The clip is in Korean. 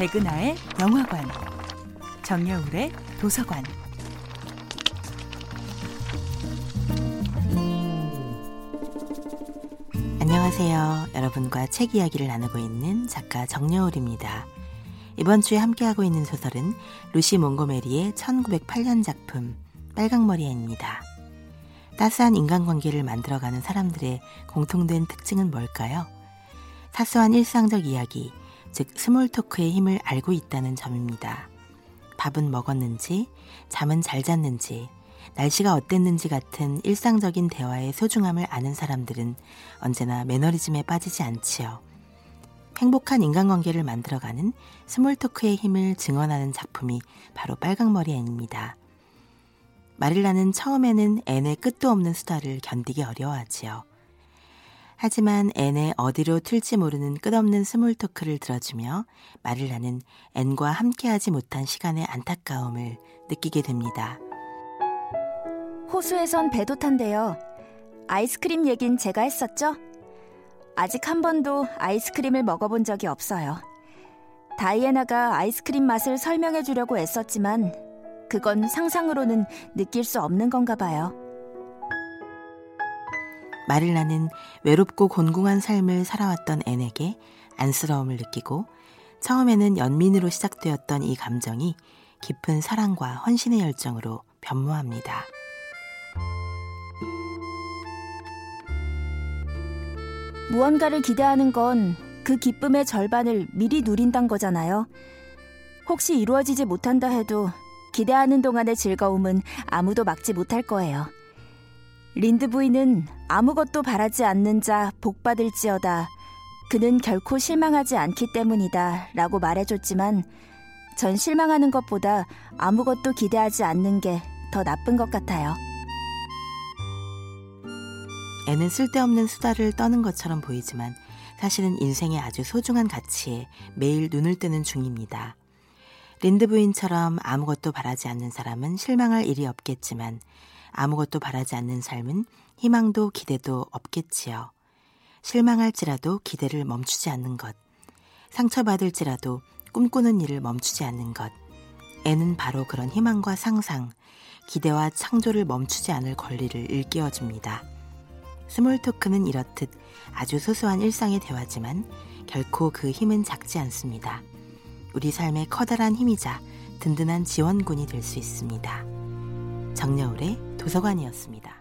백은하의 영화관, 정여울의 도서관. 안녕하세요. 여러분과 책 이야기를 나누고 있는 작가 정여울입니다. 이번 주에 함께하고 있는 소설은 루시 몽고메리의 1908년 작품 빨강머리애입니다. 따스한 인간관계를 만들어가는 사람들의 공통된 특징은 뭘까요? 사소한 일상적 이야기, 즉 small talk의 힘을 알고 있다는 점입니다. 밥은 먹었는지, 잠은 잘 잤는지, 날씨가 어땠는지 같은 일상적인 대화의 소중함을 아는 사람들은 언제나 매너리즘에 빠지지 않지요. 행복한 인간관계를 만들어가는 small talk의 힘을 증언하는 작품이 바로 빨강머리 앤입니다. 마릴라는 처음에는 앤의 끝도 없는 수다를 견디기 어려워하지요. 하지만 앤의 어디로 튈지 모르는 끝없는 small talk를 들어주며 마릴라는 앤과 함께하지 못한 시간의 안타까움을 느끼게 됩니다. 호수에선 배도 탄대요. 아이스크림 얘긴 제가 했었죠? 아직 한 번도 아이스크림을 먹어본 적이 없어요. 다이애나가 아이스크림 맛을 설명해 주려고 애썼지만 그건 상상으로는 느낄 수 없는 건가 봐요. 마릴라는 외롭고 곤궁한 삶을 살아왔던 앤에게 안쓰러움을 느끼고 처음에는 연민으로 시작되었던 이 감정이 깊은 사랑과 헌신의 열정으로 변모합니다. 무언가를 기대하는 건 그 기쁨의 절반을 미리 누린단 거잖아요. 혹시 이루어지지 못한다 해도 기대하는 동안의 즐거움은 아무도 막지 못할 거예요. 린드 부인은 아무것도 바라지 않는 자 복받을지어다. 그는 결코 실망하지 않기 때문이다. 라고 말해줬지만 전 실망하는 것보다 아무것도 기대하지 않는 게 더 나쁜 것 같아요. 애는 쓸데없는 수다를 떠는 것처럼 보이지만 사실은 인생의 아주 소중한 가치에 매일 눈을 뜨는 중입니다. 린드 부인처럼 아무것도 바라지 않는 사람은 실망할 일이 없겠지만 아무것도 바라지 않는 삶은 희망도 기대도 없겠지요. 실망할지라도 기대를 멈추지 않는 것. 상처받을지라도 꿈꾸는 일을 멈추지 않는 것. 앤은 바로 그런 희망과 상상, 기대와 창조를 멈추지 않을 권리를 일깨워줍니다. small talk는 이렇듯 아주 소소한 일상의 대화지만 결코 그 힘은 작지 않습니다. 우리 삶의 커다란 힘이자 든든한 지원군이 될 수 있습니다. 정여울의 도서관이었습니다.